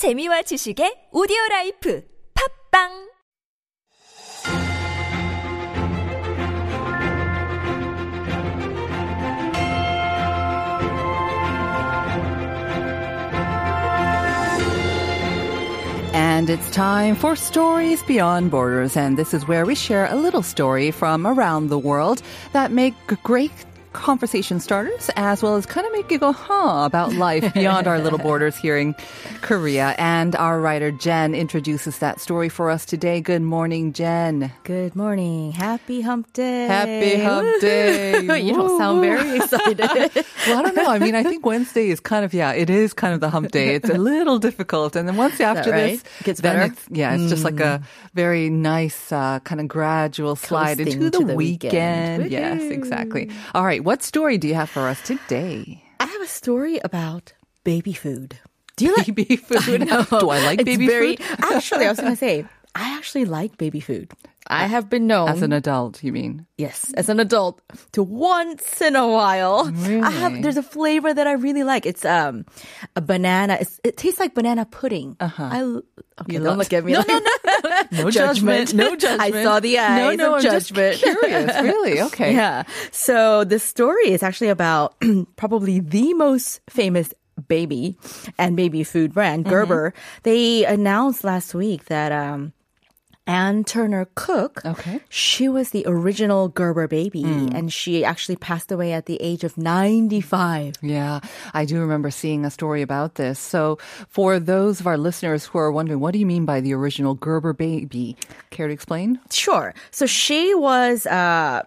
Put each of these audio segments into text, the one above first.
재미와 지식의 오디오 라이프 팝빵 And it's time for Stories Beyond Borders. And this is where we share a little story from around the world that make great conversation starters as well as kind of make you go, huh, about life beyond our little borders here in Korea. And our writer Jen introduces that story for us today. Good morning, Jen. Good morning. Happy hump day. Happy hump day. you don't sound very excited. well, I don't know. I mean, I think Wednesday is kind of, yeah, it is kind of the hump day. It's a little difficult. And then once after right? this, It gets better? It's, yeah, it's just like a very nice, uh, kind of gradual slide Coasting into the, the weekend. weekend. Yes, exactly. All right. What story do you have for us today? I have a story about baby food. Do you like Baby food. know. Do I like It's baby very, food? Actually, I was going to say, I actually like baby food. I have been known, As an adult, you mean? yes, as an adult, to once in a while. I have, there's a flavor that I really like. It's um a banana. It's, it tastes like banana pudding. Uh-huh. I, okay, You don't look at me. No, like- no, no. No judgment. No judgment. I saw the eyes No, no, of judgment. curious. Really? Okay. Yeah. So the story is actually about probably the most famous baby and baby food brand, Mm-hmm. Gerber. They announced last week that um Anne Turner Cook, Okay. Mm. she was the original Gerber baby, and she actually passed away at the age of 95. Yeah, I do remember seeing a story about this. So, for those of our listeners who are wondering, what do you mean by the original Gerber baby? Care to explain? Sure. So she was uh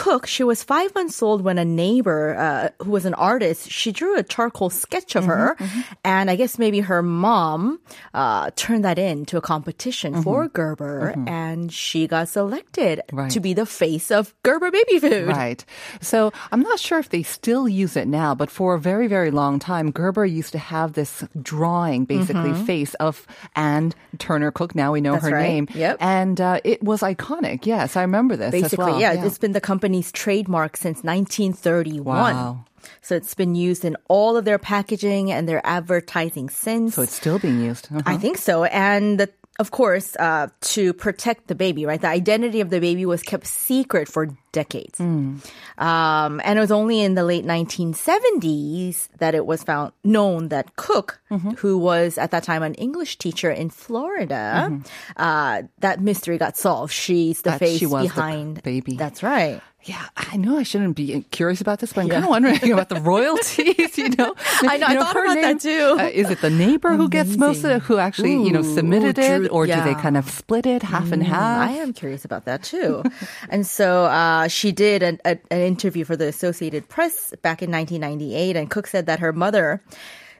Cook, she was five months old when a neighbor, uh, who was an artist, she drew a charcoal sketch of her, Mm-hmm, and I guess maybe her mom uh, turned that into a competition for Gerber, and she got selected Mm-hmm. Right. to be the face of Gerber baby food. Right. So I'm not sure if they still use it now, but for a very, very long time, Gerber used to have this drawing, basically, face of Anne Turner Cook. Now we know Mm-hmm. That's her right. name. Yep. And uh, it was iconic. Yes, I remember this. as Basically, well. yeah, it's been the company's trademark since 1931. Wow. So it's been used in all of their packaging and their advertising since. So it's still being used. Uh-huh. I think so. And the, of course, uh, to protect the baby, right? The identity of the baby was kept secret for decades. Hmm. Um, and it was only in the late 1970s that it was found known that Cook, Mm-hmm. who was at that time an English teacher in Florida, uh, that mystery got solved. She's the Mm-hmm. That face she was the behind baby. That's right. Yeah, I know I shouldn't be curious about this, but I'm kind of wondering about the royalties, you know? I know, I You thought her about that too. uh, is it the neighbor who gets most of it, who actually, you know, submitted ooh, it? Or do they kind of split it half and half? I am curious about that too. and so uh, Uh, she did an, a, an interview for the Associated Press back in 1998, and Cook said that her mother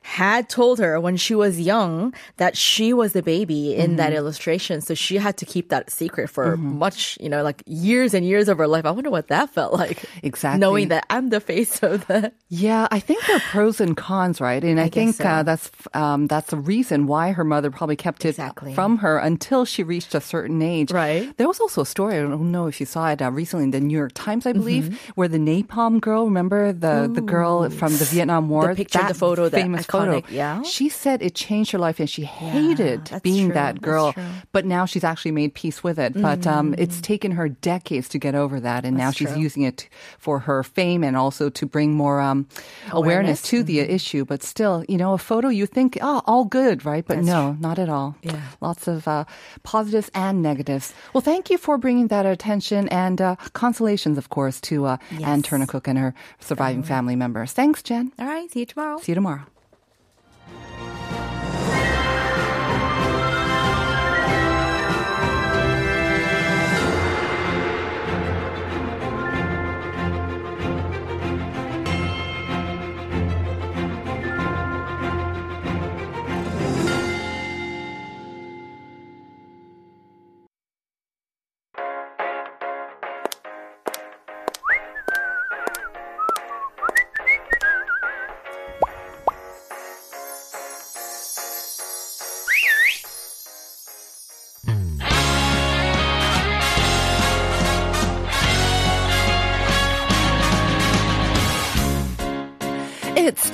had told her when she was young that she was the baby in that illustration. So she had to keep that secret for much, you know, like years and years of her life. I wonder what that felt like. Exactly. Knowing that I'm the face of the. Yeah, I think there are pros and cons, right? And I, think so. uh, that's um, that's the reason why her mother probably kept it Exactly. from her until she reached a certain age. Right. There was also a story. I don't know if you saw it uh, recently in the New York Times, I believe, where the napalm girl. Remember the the girl from the Vietnam War? The picture, the photo, famous photo. yeah. She said it changed her life, and she hated that's being true, that girl. But now she's actually made peace with it. But um, it's taken her decades to get over that, and now she's true. using it for her fame and also to bring more um, awareness, to the issue. But still, you know, a photo you think, oh, all good, right? But That's no, not at all. Yeah. Lots of uh, positives and negatives. Well, thank you for bringing that attention and uh, consolations, of course, to uh, Anne Turner Cook and her surviving family members. Thanks, Jen. All right, see you tomorrow. See you tomorrow.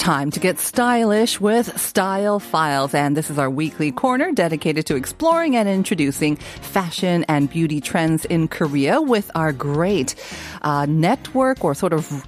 Time to get stylish with Style Files. And this is our weekly corner dedicated to exploring and introducing fashion and beauty trends in Korea with our great uh, network or sort of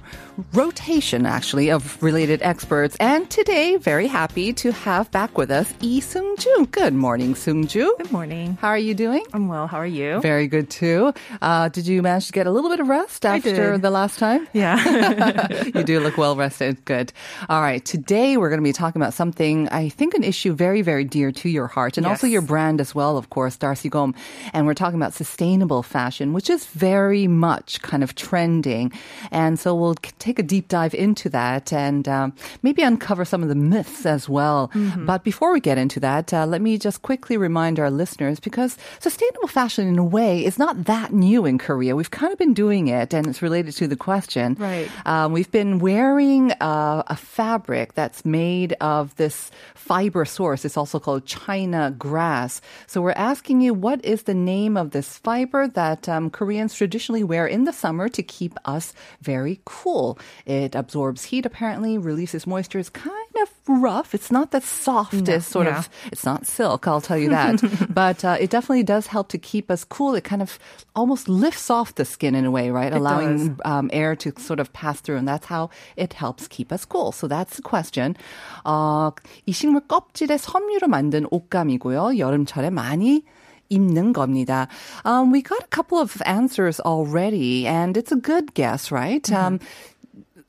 rotation actually of related experts. And today, very happy to have back with us Lee Seung-ju. Good morning, Seung-ju. Good morning. How are you doing? I'm well. How are you? Very good too. Uh, did you manage to get a little bit of rest after the last time? Yeah. you do look well rested. Good. All right. Today we're going to be talking about something, I think an issue very, very dear to your heart and also your brand as well, of course, Darcy Gom. And we're talking about sustainable fashion, which is very much kind of trending. And so we'll k- take a deep dive into that and um, maybe uncover some of the myths as well. But before we get into that, uh, let me just quickly remind our listeners because sustainable fashion, in a way, is not that new in Korea. We've kind of been doing it, and it's related to the question. Right. Um, we've been wearing uh, a fabric that's made of this fiber source. It's also called China grass. So we're asking you, what is the name of this fiber that um, Koreans traditionally wear in the summer to keep us very cool? It absorbs heat, apparently, releases moisture. It's kind of rough. It's not the softest sort yeah. of. It's not silk, I'll tell you that. but uh, it definitely does help to keep us cool. It kind of almost lifts off the skin in a way, right? Allowing um, air to sort of pass through, and that's how it helps keep us cool. So that's the question. 어, 이 식물 껍질에 섬유로 만든 옷감이고요. 여름철에 많이 입는 겁니다. Um, we got a couple of answers already, and it's a good guess, right? Um,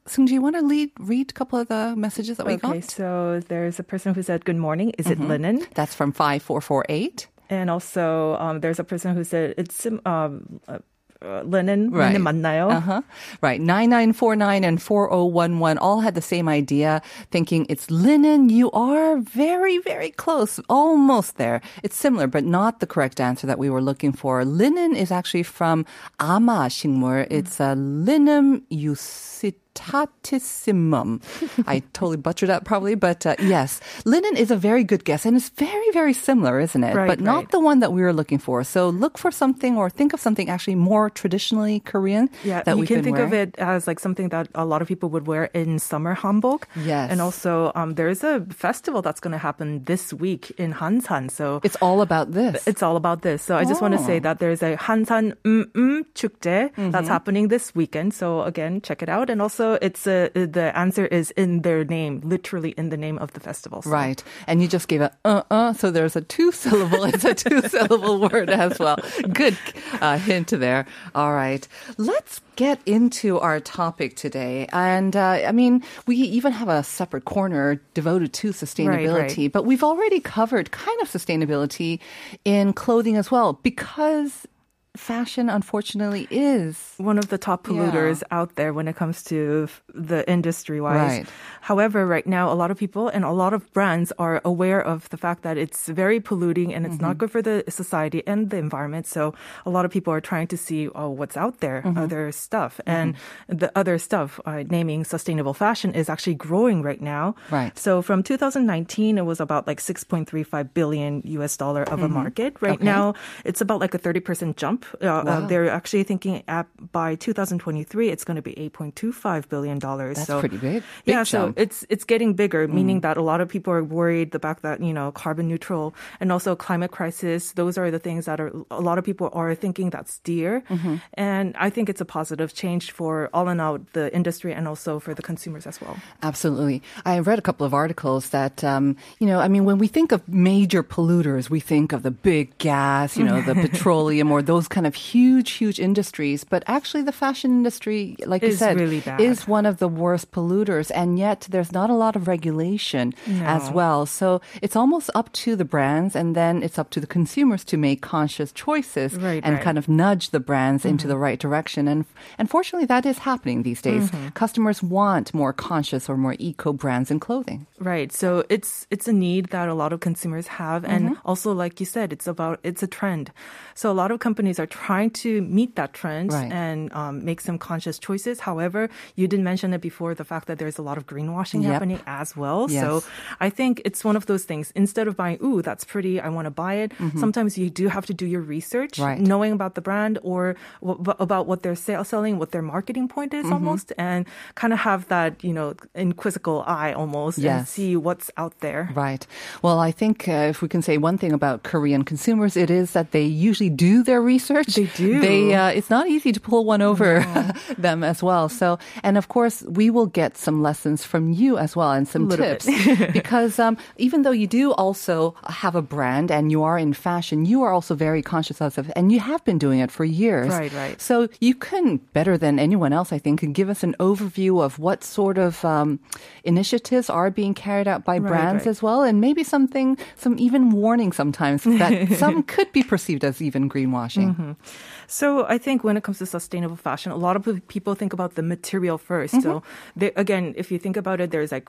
Sung, do you want to lead, read a couple of the messages that we okay, got? so there's a person who said, Good morning. Is it linen? That's from 5448. And also, um, there's a person who said, It's sim- um, uh, uh, linen. Right. linen 맞나요? Uh-huh. Right. 9949 and 4011 all had the same idea, thinking it's linen. You are very, very close. Almost there. It's similar, but not the correct answer that we were looking for. Linen is actually from ama 식물. It's a linum usitatissimum. I totally butchered that probably, but uh, yes. Linen is a very good guess, and it's very, very similar, isn't it? Right, but not right. the one that we were looking for. So look for something or think of something actually more traditionally Korean Yeah, that you can think of it as like something that a lot of people would wear in summer hanbok. Yes. And also, um, there's a festival that's going to happen this week in Hansan. So It's all about this. It's all about this. So I just want to say Oh. that there's a Hansan Mm 축제 Mm-hmm. that's happening this weekend. So again, check it out. And also, it's a, the answer is in their name, literally in the name of the festival. So- Right. And you just gave a uh uh, so there's a two syllable, it's a two syllable word as well. Good uh, hint there. All right. Let's get into our topic today. And uh, I mean, we even have a separate corner devoted to sustainability, but we've already covered kind of sustainability in clothing as well because fashion, unfortunately, is. one of the top polluters out there when it comes to the industry wise. Right. However, right now, a lot of people and a lot of brands are aware of the fact that it's very polluting and it's not mm-hmm. good for the society and the environment. So a lot of people are trying to see oh, what's out there, mm-hmm. other stuff. Mm-hmm. And the other stuff, uh, naming sustainable fashion, is actually growing right now. Right. So from 2019, it was about like 6.35 billion US dollar of a market. Right Okay. now, it's about like a 30% jump. Uh, uh, they're actually thinking at, by 2023, it's going to be 8.25 billion dollars. That's so, pretty big. Big yeah, so jump. Mm. it's it's getting bigger, meaning that a lot of people are worried the fact that you know carbon neutral and also climate crisis. Those are the things that are a lot of people are thinking that's dear, Mm-hmm. and I think it's a positive change for all in all the industry and also for the consumers as well. Absolutely. I read a couple of articles that, um, you know, I mean, when we think of major polluters, we think of the big gas, you know, the petroleum or those kind of huge, huge industries. But actually, the fashion industry, like you said, really is one of the worst polluters. And yet, there's not a lot of regulation as well. So it's almost up to the brands and then it's up to the consumers to make conscious choices Right, and right. kind of nudge the brands into the right direction. And unfortunately, that is happening these days. Customers want more conscious or more eco brands in clothing. Right. So it's it's a need that a lot of consumers have and Mm-hmm. also like you said it's about it's a trend. So a lot of companies are trying to meet that trend Right. and um, make some conscious choices. However, you did mention it before the fact that there's a lot of greenwashing Yep. happening as well. Yes. So I think it's one of those things. Instead of buying, ooh, that's pretty, I want to buy it. Sometimes you do have to do your research, Mm-hmm. Right. knowing about the brand or w- about what they're sale- selling, what their marketing point Mm-hmm. is almost, and kind of have that, you know, inquisical eye almost and see what's out there. Right. Well, I think uh, if we can say one thing about Korean consumers, it is that they usually do their research. They do. They, uh, it's not easy to pull one over them as well. So, and of course, we will get some lessons from you as well and some tips because um, even though you do also have a brand and you are in fashion, you are also very conscious of it, and you have been doing it for years. Right, right. So you can better than anyone else, I think, can give us an overview of what sort of um, initiatives are being carried out by Right, brands right. as well, and maybe something, some even warning sometimes that some could be perceived as even greenwashing. Mm-hmm. Mm-hmm. So I think when it comes to sustainable fashion, a lot of people think about the material 1st So mm-hmm. they, again, if you think about it, there's like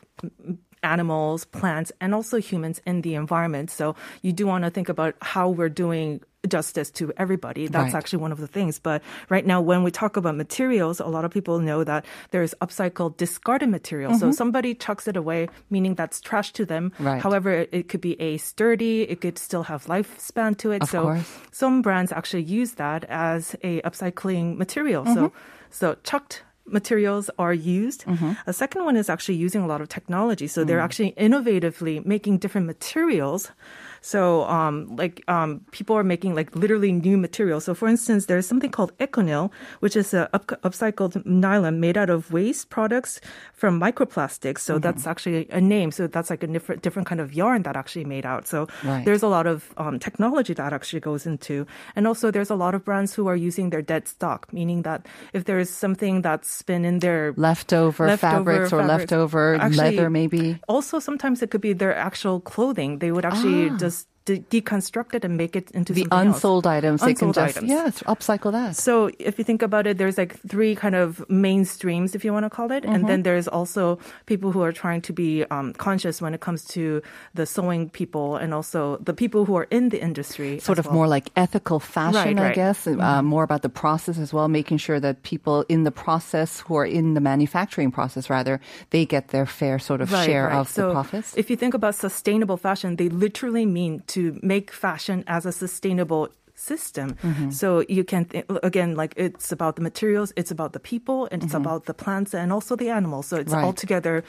animals, plants, and also humans in the environment. So you do want to think about how we're doing justice to everybody. That's Right. actually one of the things. But right now, when we talk about materials, a lot of people know that there's upcycled discarded material. So mm-hmm. somebody chucks it away, meaning that's trash to them. Right. However, it, could be a sturdy, it could still have lifespan to it. Of so course. some brands actually use that as a upcycling material. So, mm-hmm. so chucked materials are used. Mm-hmm. A second one is actually using a lot of technology. So they're mm. actually innovatively making different materials. So, um, like, um, people are making like literally new materials. So, for instance, there's something called Econyl, which is a up- upcycled nylon made out of waste products from microplastics. So that's actually a name. So that's like a different, different kind of yarn that actually made out. So Right. there's a lot of um, technology that actually goes into. And also, there's a lot of brands who are using their dead stock, meaning that if there's something that's been in their Leftover, Leftover fabrics or fabrics. leftover Actually, leather, maybe. Also, sometimes it could be their actual clothing. They would actually just de- deconstruct it and make it into The something else. unsold items, they can Unsold just items. yes upcycle that. So if you think about it, there's like three kind of main streams, if you want to call it, and Mm-hmm. then there's also people who are trying to be um, conscious when it comes to the sewing people and also the people who are in the industry. sort of well. more like ethical fashion, Right, I right. guess. Uh, more about the process as well, making sure that people in the process who are in the manufacturing process, rather, they get their fair sort of Right, share right. of so the profits. If you think about sustainable fashion, they literally mean to make fashion as a sustainable system. Mm-hmm. So you can th- again like it's about the materials, it's about the people, and it's about the plants and also the animals. So it's Mm-hmm. Right. Mm-hmm. all together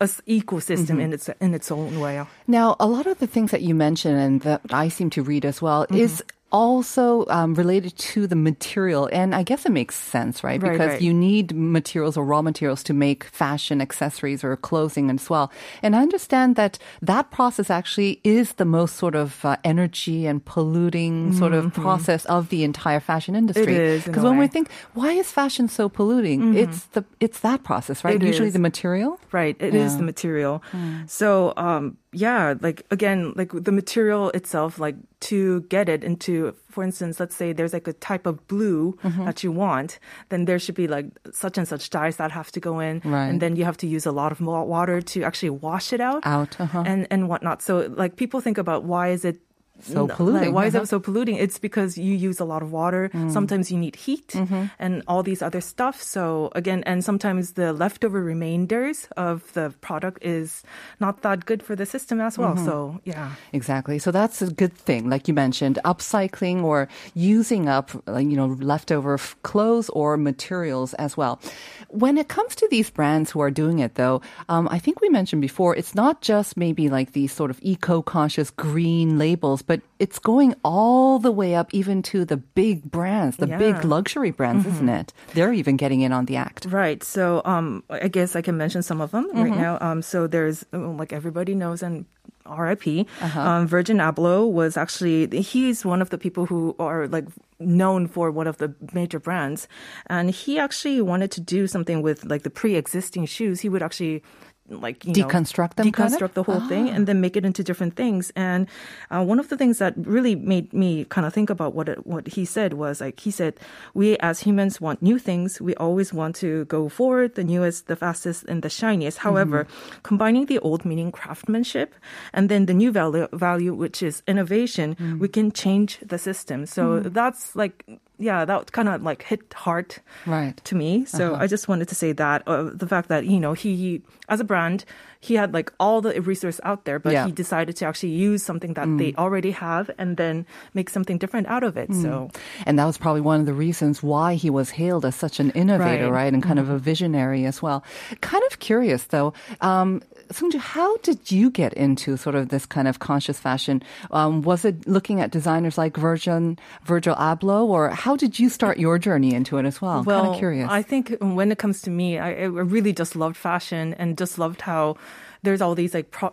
a s- ecosystem in its in its own way. Now, a lot of the things that you mentioned and that I seem to read as well Mm-hmm. is also um, related to the material. And I guess it makes sense, right? Right, Because right. you need materials or raw materials to make fashion accessories or clothing as well. And I understand that that process actually is the most sort of uh, energy and polluting sort of process of the entire fashion industry. Mm-hmm. Because when we think, why is fashion so polluting? It's the it's that process, right? It Usually is. the material. Right, it is the material. So, um, yeah, like again, like the material itself, like to get it into, for instance, let's say there's like a type of blue that you want, then there should be like such and such dyes that have to go in, Right. and then you have to use a lot of water to actually wash it out, Out, uh-huh. and and whatnot. So, like people think about why is it So like, polluting, why is uh-huh. it so polluting? It's because you use a lot of water. Sometimes you need heat and all these other stuff. So again, and sometimes the leftover remainders of the product is not that good for the system as well. So yeah. Exactly. So that's a good thing, like you mentioned, upcycling or using up, you know, leftover clothes or materials as well. When it comes to these brands who are doing it, though, um, I think we mentioned before, it's not just maybe like these sort of eco-conscious green labels, but it's going all the way up even to the big brands, the big luxury brands, isn't it? They're even getting in on the act. Right. So um, I guess I can mention some of them right now. Um, so there's uh, like everybody knows and RIP. Um, Virgil Abloh was actually he's one of the people who are like known for one of the major brands, and he actually wanted to do something with like the pre-existing shoes. He would actually like you know, Deconstruct them, kind of? deconstruct the whole thing, and then make it into different things. And uh, one of the things that really made me kind of think about what it, what he said was like he said, we as humans want new things. We always want to go forward, the newest, the fastest, and the shiniest. Mm-hmm. However, combining the old meaning craftsmanship and then the new value, value which is innovation, mm. we can change the system. So hmm. that's like. Yeah, that kind of like hit hard Right. to me. So I just wanted to say that uh, the fact that you know he as a brand he had like all the resources out there, but Yeah. he decided to actually use something that they already have and then make something different out of it. So And that was probably one of the reasons why he was hailed as such an innovator, right? Right. And kind of a visionary as well. Kind of curious though, um, Sungju, how did you get into sort of this kind of conscious fashion? Um, was it looking at designers like Virgil, Virgil Abloh, or how did you start your journey into it as well? I'm kind of curious. I think when it comes to me, I, I really just loved fashion and just loved how there's all these like pro,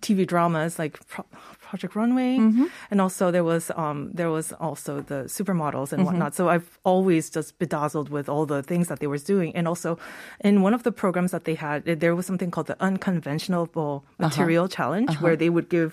TV dramas like Pro, Project Runway, Mm-hmm. and also there was um there was also the supermodels Mm-hmm. and whatnot. So I've always just bedazzled with all the things that they were doing, and also in one of the programs that they had, there was something called the unconventional Uh-huh. material challenge, where they would give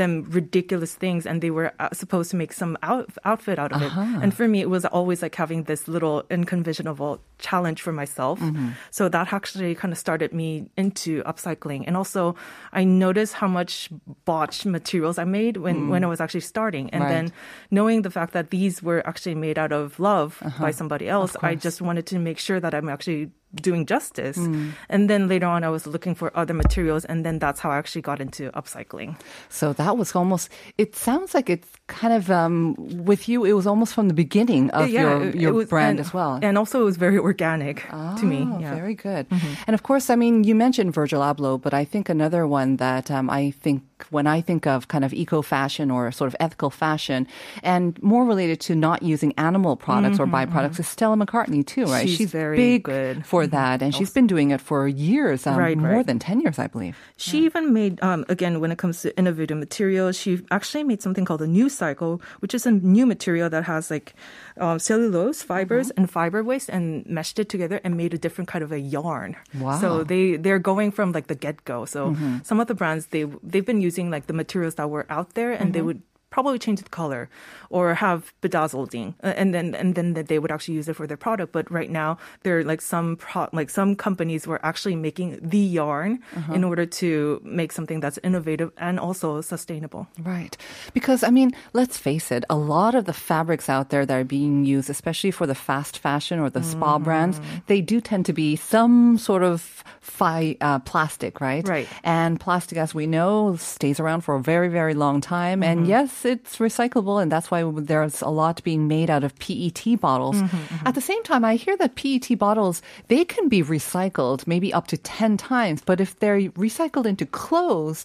them ridiculous things, and they were uh, supposed to make some out, outfit out of it. Uh-huh. And for me, it was always like having this little unconventional challenge for myself. Mm-hmm. So that actually kind of started me into upcycling. And also, I noticed how much botched materials I made when, when I was actually starting. And Mm. Right. then knowing the fact that these were actually made out of love Uh-huh. by somebody else, I just wanted to make sure that I'm actually doing justice. Mm. And then later on, I was looking for other materials. And then that's how I actually got into upcycling. So that was almost. It sounds like it's kind of um, with you. It was almost from the beginning of your your was- brand and- as well. And also, it was very organic to me. Oh, Yeah. Mm-hmm. Very good. And of course, I mean, you mentioned Virgil Abloh, but I think another one that um, I think when I think of kind of eco fashion or sort of ethical fashion, and more related to not using animal products or byproducts, is Stella McCartney too, right? Mm-hmm, She's very big good. for that, and she's been doing it for years, um, Right, more right. than ten years, I believe. She even made, um, again, when it comes to innovative materials, she actually made something called a NuCycl, which is a new material that has like um, cellulose fibers Mm-hmm. and fiber waste and meshed it together and made a different kind of a yarn. Wow. Mm-hmm. So they, they're going from like the get go. So some of the brands, they, they've been using like the materials that were out there and Mm-hmm. they would probably change the color or have bedazzling and then and then that they would actually use it for their product but right now there are like some pro, like some companies were actually making the yarn Uh-huh. in order to make something that's innovative and also sustainable Right. Because, I mean, let's face it, a lot of the fabrics out there that are being used, especially for the fast fashion or the spa Mm-hmm. brands, they do tend to be some sort of fi- uh, plastic, right? Right. And plastic, as we know, stays around for a very, very long time. And Mm-hmm. Yes, it's recyclable, and that's why there's a lot being made out of PET bottles. Mm-hmm, At the same time, I hear that PET bottles, they can be recycled maybe up to 10 times, but if they're recycled into clothes,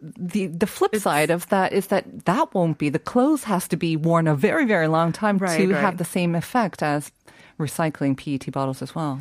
the the flip side of that is that that won't be the clothes has to be worn a very very long time Right, to right. have the same effect as recycling PET bottles as well.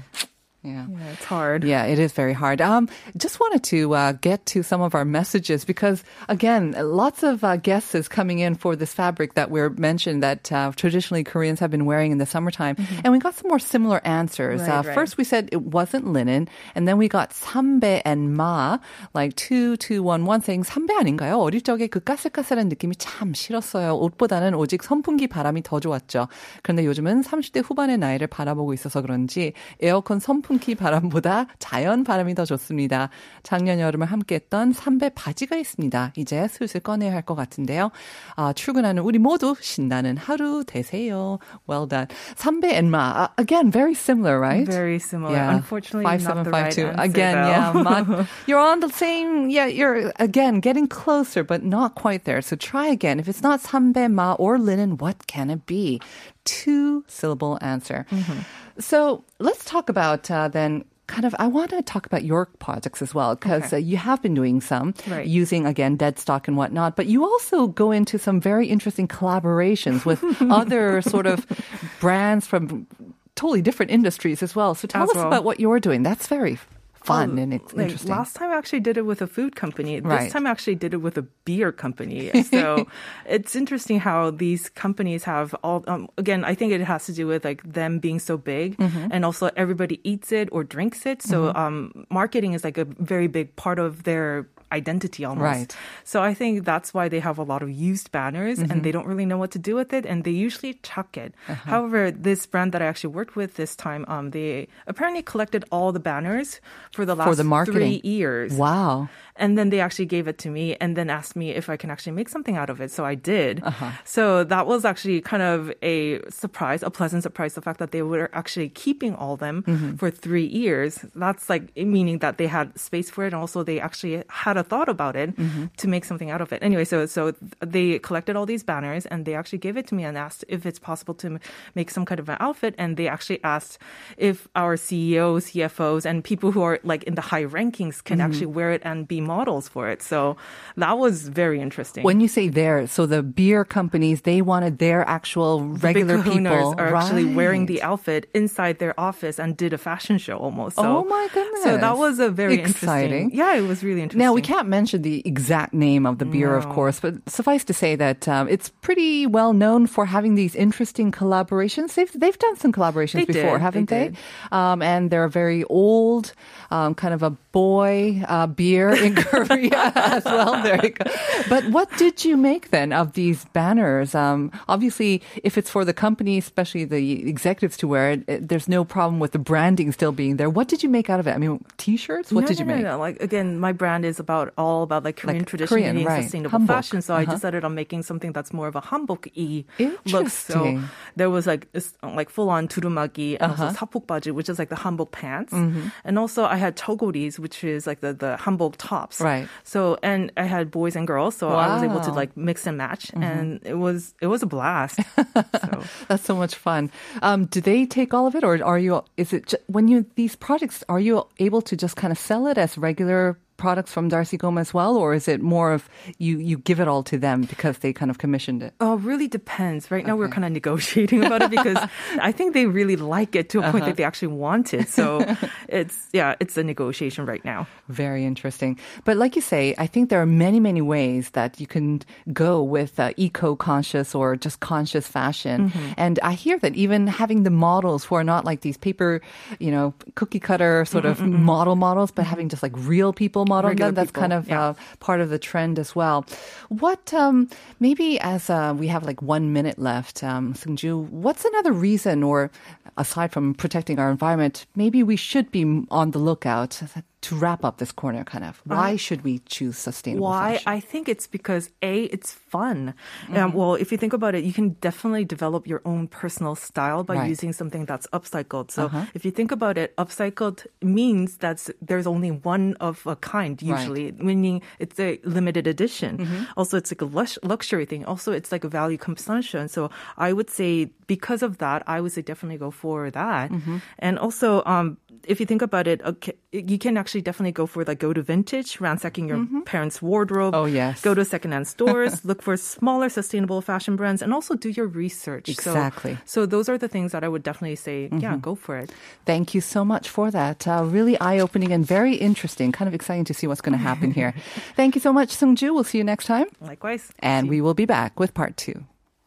Yeah. yeah it's hard Yeah, it is very hard. Um, just wanted to uh, get to some of our messages because, again, lots of uh, guesses coming in for this fabric that we're mentioned that uh, traditionally Koreans have been wearing in the summertime, and we got some more similar answers. Right, uh, right. First, we said it wasn't linen, and then we got sambe and ma, like two two one one saying 삼배 아닌가요? 어릴 적에 그 까슬까슬한 느낌이 참 싫었어요. 옷보다는 오직 선풍기 바람이 더 좋았죠. 그런데 요즘은 30대 후반의 나이를 바라보고 있어서 그런지 에어컨 선풍 기 바람보다 자연 바람이 더 좋습니다. 작년 여름을 함께했던 삼배 바지가 있습니다. 이제 슬슬 꺼내야 할 것 같은데요. 아, 출근하는 우리 모두 신나는 하루 되세요. Well done. 삼배 and ma, uh, again, very similar, right? very similar unfortunately not the right 5752. answer, Again, though. yeah. ma- you're on the same, yeah, you're again getting closer, but not quite there. So try again. If it's not sambe, ma, or linen, what can it be? Two syllable answer. Mm-hmm. So let's talk about uh, then. Kind of, I want to talk about your projects as well because Okay. uh, you have been doing some Right. using again dead stock and whatnot, but you also go into some very interesting collaborations with other sort of brands from totally different industries as well. So tell As us well. about what you're doing. That's very fun Um, and it's like, interesting. Last time I actually did it with a food company. Right. This time I actually did it with a beer company. So it's interesting how these companies have all. Um, again, I think it has to do with like them being so big, Mm-hmm. and also everybody eats it or drinks it. So um, marketing is like a very big part of their identity almost. Right. So I think that's why they have a lot of used banners Mm-hmm. and they don't really know what to do with it and they usually chuck it. Uh-huh. However, this brand that I actually worked with this time, um, they apparently collected all the banners for the last For the marketing. three years. Wow. And then they actually gave it to me and then asked me if I can actually make something out of it. So I did. Uh-huh. So that was actually kind of a surprise, a pleasant surprise, the fact that they were actually keeping all them Mm-hmm. for three years. That's like meaning that they had space for it and also they actually had a thought about it Mm-hmm. to make something out of it. Anyway, so so they collected all these banners and they actually gave it to me and asked if it's possible to make some kind of an outfit. And they actually asked if our CEOs, CFOs, and people who are like in the high rankings can Mm-hmm. actually wear it and be models for it. So that was very interesting. When you say there, so the beer companies, they wanted their actual regular Big people are actually wearing the outfit inside their office and did a fashion show almost. So, Oh my goodness. So that was a very Exciting. interesting. Yeah, it was really interesting. Now, we can't mention the exact name of the beer, of course, but suffice to say that um, it's pretty well known for having these interesting collaborations. They've, they've done some collaborations They before, did, haven't they they? Um, and they're very old, um, kind of a boy uh, beer in Korea as well. There you go. But what did you make then of these banners? Um, obviously, if it's for the company, especially the executives to wear it, it, there's no problem with the branding still being there. What did you make out of it? I mean, t-shirts? What no, did you no, make? No, no. Like again, my brand is about all about like Korean Like tradition Korean, and right. sustainable Hanbok. fashion. So I Uh-huh. decided on making something that's more of a hanbok-y look. So there was like this, like full on turumagi and Uh-huh. also sapok baji, which is like the hanbok pants, Mm-hmm. and also I had chogoris, which is like the the hanbok tops. Right. So and I had boys and girls, so I was able to like mix and match, Mm-hmm. and it was it was a blast. so. That's so much fun. Um, do they take all of it, or are you? Is it when you these projects? Are you able to just kind of sell it as regular products from Darcy Goma as well, or is it more of you you give it all to them because they kind of commissioned it? Oh, really depends. Right now, we're kind of negotiating about it because I think they really like it to a point that they actually want it. So it's yeah, it's a negotiation right now. Very interesting. But like you say, I think there are many, many ways that you can go with uh, eco-conscious or just conscious fashion. Mm-hmm. And I hear that even having the models who are not like these paper, you know, cookie cutter sort of model models, but having just like real people model Mm-hmm. That's people, kind of yeah. uh, part of the trend as well. What, um, maybe as uh, we have like one minute left, um, Seungju, what's another reason or aside from protecting our environment, maybe we should be on the lookout to wrap up this corner kind of why should we choose sustainable Why? fashion? I think it's because A, it's fun. Mm-hmm. Um, well, if you think about it, you can definitely develop your own personal style by Right. using something that's upcycled. So Uh-huh. if you think about it, upcycled means that there's only one of a kind usually, meaning it's a limited edition. Mm-hmm. Also, it's like a lux- luxury thing. Also, it's like a value consumption. So I would say because of that, I would say definitely go for that. Mm-hmm. And also, um, if you think about it, okay, you can actually definitely go for like go to vintage, ransacking your parents' wardrobe. Oh, yes. Go to secondhand stores, look for smaller sustainable fashion brands, and also do your research. Exactly. So, those are the things that I would definitely say, yeah, go for it. Thank you so much for that. Uh, really eye opening and very interesting. Kind of exciting to see what's going to happen here. Thank you so much, Sungju. We'll see you next time. Likewise. And we will be back with part two.